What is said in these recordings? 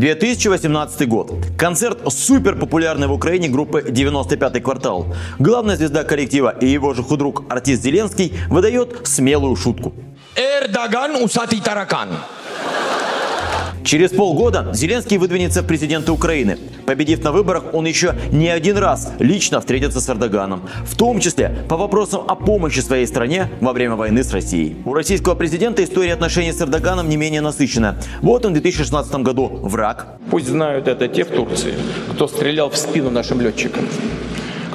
2018 год. Концерт супер популярной в Украине группы 95-й квартал. Главная звезда коллектива и его же худрук артист Зеленский выдает смелую шутку. Эрдоган усатый таракан. Через полгода Зеленский выдвинется в президенты Украины. Победив на выборах, он еще не один раз лично встретится с Эрдоганом. В том числе по вопросам о помощи своей стране во время войны с Россией. У российского президента история отношений с Эрдоганом не менее насыщенная. Вот он в 2016 году враг. Пусть знают это те в Турции, кто стрелял в спину нашим летчикам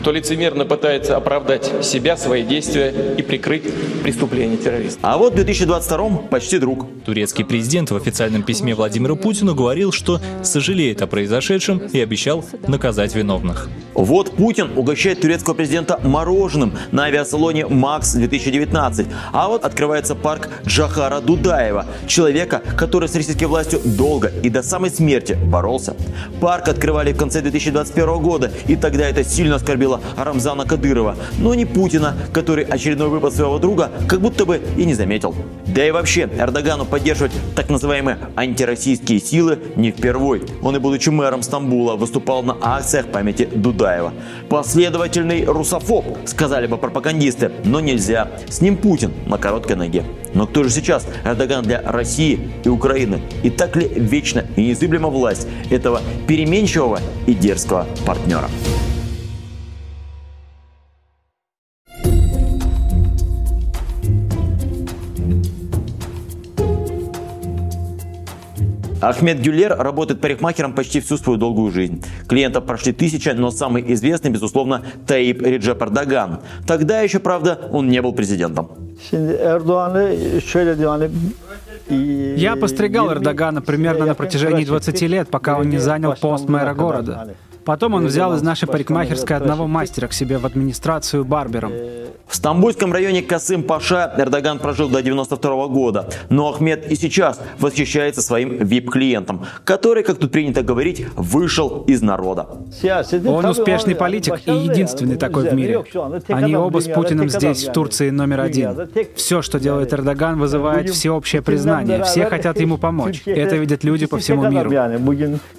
кто лицемерно пытается оправдать себя, свои действия и прикрыть преступление террористов. А вот в 2022 почти друг. Турецкий президент в официальном письме Владимиру Путину говорил, что сожалеет о произошедшем и обещал наказать виновных. Вот Путин угощает турецкого президента мороженым на авиасалоне «Макс 2019». А вот открывается парк Джахара Дудаева, человека, который с российской властью долго и до самой смерти боролся. Парк открывали в конце 2021 года, и тогда это сильно оскорбило дело Рамзана Кадырова, но не Путина, который очередной выпад своего друга как будто бы и не заметил. Да и вообще, Эрдогану поддерживать так называемые антироссийские силы не впервой. Он и будучи мэром Стамбула выступал на акциях памяти Дудаева. Последовательный русофоб, сказали бы пропагандисты, но нельзя. С ним Путин на короткой ноге. Но кто же сейчас Эрдоган для России и Украины? И так ли вечно и незыблема власть этого переменчивого и дерзкого партнера? Ахмед Гюллер работает парикмахером почти всю свою долгую жизнь. Клиентов прошли тысячи, но самый известный, безусловно, Таип Реджеп Эрдоган. Тогда еще, правда, он не был президентом. Я постригал Эрдогана примерно на протяжении 20 лет, пока он не занял пост мэра города. Потом он взял из нашей парикмахерской одного мастера к себе в администрацию барбером. В Стамбульском районе Касым-Паша Эрдоган прожил до 92 года, но Ахмед и сейчас восхищается своим вип-клиентом, который, как тут принято говорить, вышел из народа. Он успешный политик и единственный такой в мире. Они оба с Путиным здесь, в Турции, номер один. Все, что делает Эрдоган, вызывает всеобщее признание. Все хотят ему помочь. Это видят люди по всему миру.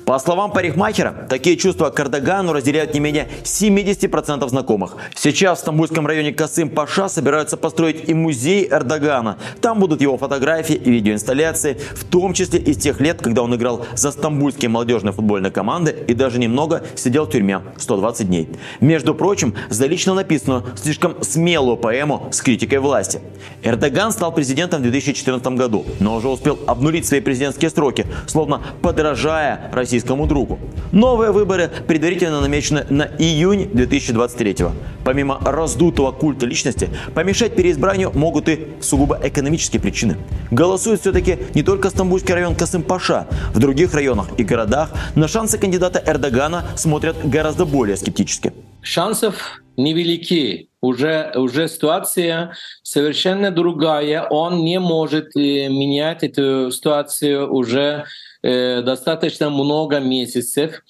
По словам парикмахера, такие чувства к Эрдогану разделяют не менее 70% знакомых. Сейчас в Стамбульском районе Касым Паша собираются построить и музей Эрдогана. Там будут его фотографии и видеоинсталляции, в том числе из тех лет, когда он играл за стамбульские молодежные футбольные команды и даже немного сидел в тюрьме 120 дней. Между прочим, за лично написанную, слишком смелую поэму с критикой власти. Эрдоган стал президентом в 2014 году, но уже успел обнулить свои президентские сроки, словно подражая российскому другу. Новые выборы предварительно намечены на июнь 2023 Помимо раздутого культа личности, помешать переизбранию могут и сугубо экономические причины. Голосует все-таки не только Стамбульский район Касым-Паша. В других районах и городах на шансы кандидата Эрдогана смотрят гораздо более скептически. Шансов невелики. Уже, уже ситуация совершенно другая. Он не может э, менять эту ситуацию уже э, достаточно много месяцев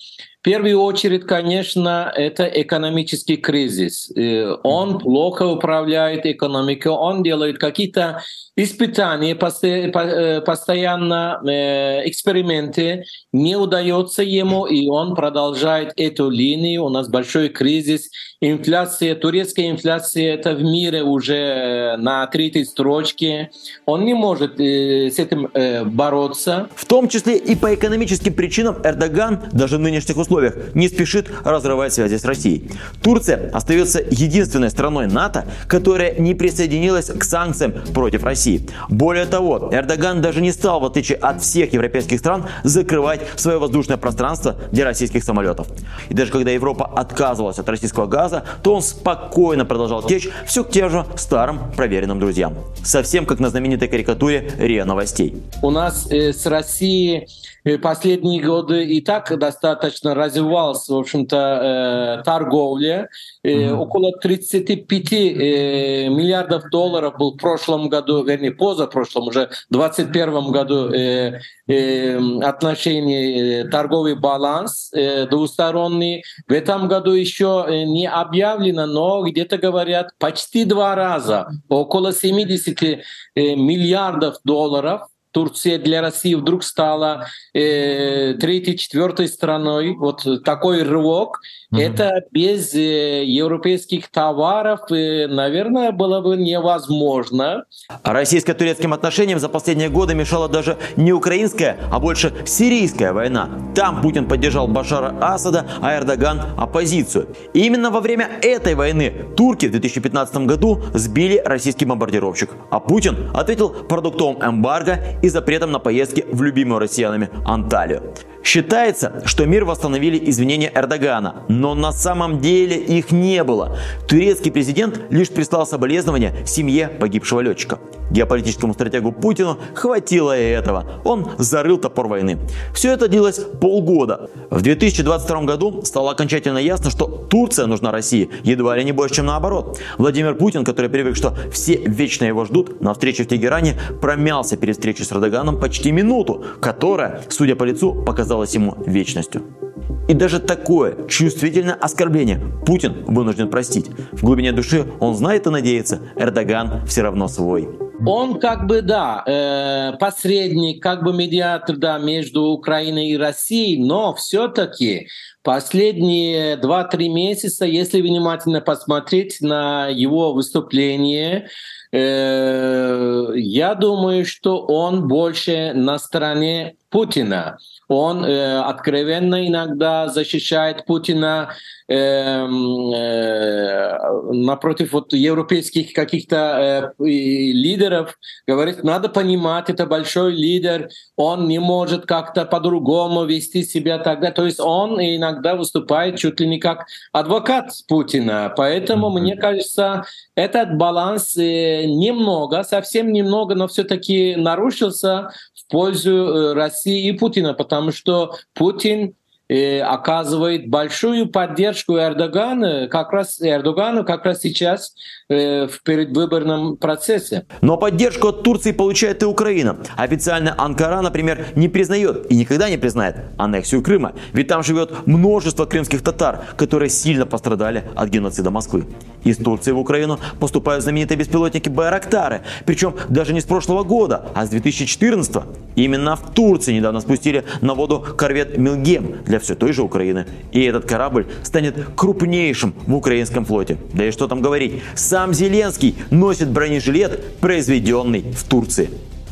первую очередь, конечно, это экономический кризис. Э, он плохо управляет экономикой, он делает какие-то испытания, э, постоянно э, эксперименты, не удается ему, и он продолжает эту линию. У нас большой кризис, инфляция, турецкая инфляция, это в мире уже на третьей строчке. Он не может с этим бороться. В том числе и по экономическим причинам Эрдоган даже в нынешних условиях условиях не спешит разрывать связи с Россией. Турция остается единственной страной НАТО, которая не присоединилась к санкциям против России. Более того, Эрдоган даже не стал, в отличие от всех европейских стран, закрывать свое воздушное пространство для российских самолетов. И даже когда Европа отказывалась от российского газа, то он спокойно продолжал течь все к тем же старым проверенным друзьям. Совсем как на знаменитой карикатуре РИА Новостей. У нас э, с Россией последние годы и так достаточно развивалась, в общем-то, э, торговля. Э, около 35 э, миллиардов долларов был в прошлом году, вернее, позапрошлом, уже в 2021 году э, э, отношения, э, торговый баланс э, двусторонний. В этом году еще э, не объявлено, но где-то говорят почти два раза, около 70 э, миллиардов долларов Турция для России вдруг стала э, третьей, четвертой страной. Вот такой рывок. Mm-hmm. Это без э, европейских товаров, э, наверное, было бы невозможно. А российско-турецким отношениям за последние годы мешала даже не украинская, а больше сирийская война. Там Путин поддержал Башара Асада, а Эрдоган – оппозицию. И именно во время этой войны турки в 2015 году сбили российский бомбардировщик. А Путин ответил продуктовым эмбарго и запретом на поездки в любимую россиянами Анталию. Считается, что мир восстановили извинения Эрдогана, но на самом деле их не было. Турецкий президент лишь прислал соболезнования семье погибшего летчика. Геополитическому стратегу Путину хватило и этого. Он зарыл топор войны. Все это длилось полгода. В 2022 году стало окончательно ясно, что Турция нужна России едва ли не больше, чем наоборот. Владимир Путин, который привык, что все вечно его ждут, на встрече в Тегеране промялся перед встречей с Эрдоганом почти минуту, которая, судя по лицу, показала казалось ему вечностью. И даже такое чувствительное оскорбление Путин вынужден простить. В глубине души он знает и надеется, Эрдоган все равно свой. Он как бы, да, э, посредник, как бы медиатор, да, между Украиной и Россией, но все-таки последние 2-3 месяца, если внимательно посмотреть на его выступление, э, я думаю, что он больше на стороне Путина. Он э, откровенно иногда защищает Путина э, э, напротив вот европейских каких-то э, лидеров. Говорит, надо понимать, это большой лидер, он не может как-то по-другому вести себя тогда. То есть он иногда выступает чуть ли не как адвокат Путина. Поэтому, мне кажется, этот баланс э, немного, совсем немного, но все-таки нарушился в пользу э, России и Путина, потому что Путин э, оказывает большую поддержку Эрдогану, как раз Эрдогану как раз сейчас в предвыборном процессе. Но поддержку от Турции получает и Украина. Официально Анкара, например, не признает и никогда не признает аннексию Крыма. Ведь там живет множество крымских татар, которые сильно пострадали от геноцида Москвы. Из Турции в Украину поступают знаменитые беспилотники Байрактары. Причем даже не с прошлого года, а с 2014. Именно в Турции недавно спустили на воду корвет Милгем для все той же Украины. И этот корабль станет крупнейшим в украинском флоте. Да и что там говорить, сам Зеленский носит бронежилет, произведенный в Турции.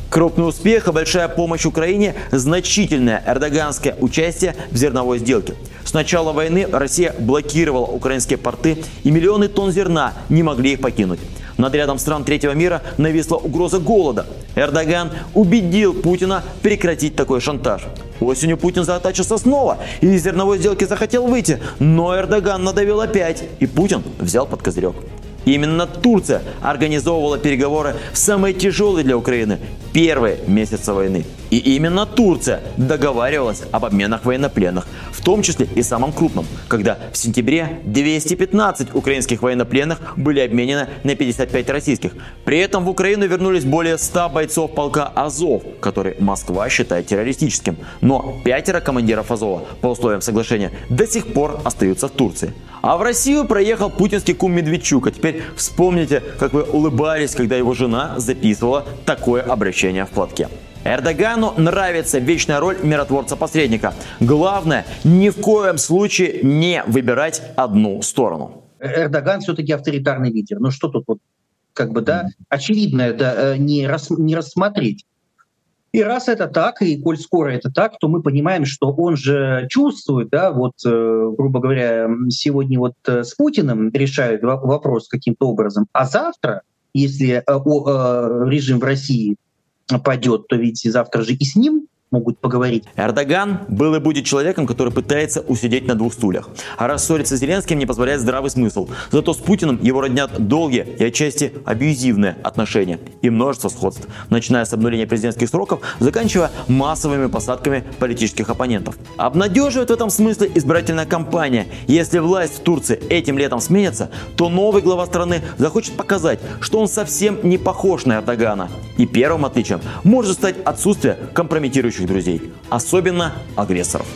Крупный успех и большая помощь Украине – значительное эрдоганское участие в зерновой сделке. С начала войны Россия блокировала украинские порты, и миллионы тонн зерна не могли их покинуть. Над рядом стран третьего мира нависла угроза голода. Эрдоган убедил Путина прекратить такой шантаж. Осенью Путин заотачился снова и из зерновой сделки захотел выйти, но Эрдоган надавил опять, и Путин взял под козырек. Именно Турция организовывала переговоры в самые тяжелые для Украины первые месяцы войны. И именно Турция договаривалась об обменах военнопленных, в том числе и самом крупном, когда в сентябре 215 украинских военнопленных были обменены на 55 российских. При этом в Украину вернулись более 100 бойцов полка Азов, который Москва считает террористическим. Но пятеро командиров Азова по условиям соглашения до сих пор остаются в Турции. А в Россию проехал путинский кум Медведчук. А теперь вспомните, как вы улыбались, когда его жена записывала такое обращение в платке. Эрдогану нравится вечная роль миротворца-посредника. Главное, ни в коем случае не выбирать одну сторону. Эрдоган все-таки авторитарный лидер. Ну что тут вот, как бы, да, очевидно это э, не, рас, не рассмотреть. И раз это так, и коль скоро это так, то мы понимаем, что он же чувствует, да, вот, э, грубо говоря, сегодня вот э, с Путиным решают вопрос каким-то образом, а завтра, если режим в России падет, то ведь завтра же и с ним могут поговорить. Эрдоган был и будет человеком, который пытается усидеть на двух стульях. А раз ссориться с Зеленским не позволяет здравый смысл. Зато с Путиным его роднят долгие и отчасти абьюзивные отношения и множество сходств, начиная с обнуления президентских сроков, заканчивая массовыми посадками политических оппонентов. Обнадеживает в этом смысле избирательная кампания. Если власть в Турции этим летом сменится, то новый глава страны захочет показать, что он совсем не похож на Эрдогана. И первым отличием может стать отсутствие компрометирующих друзей, особенно агрессоров.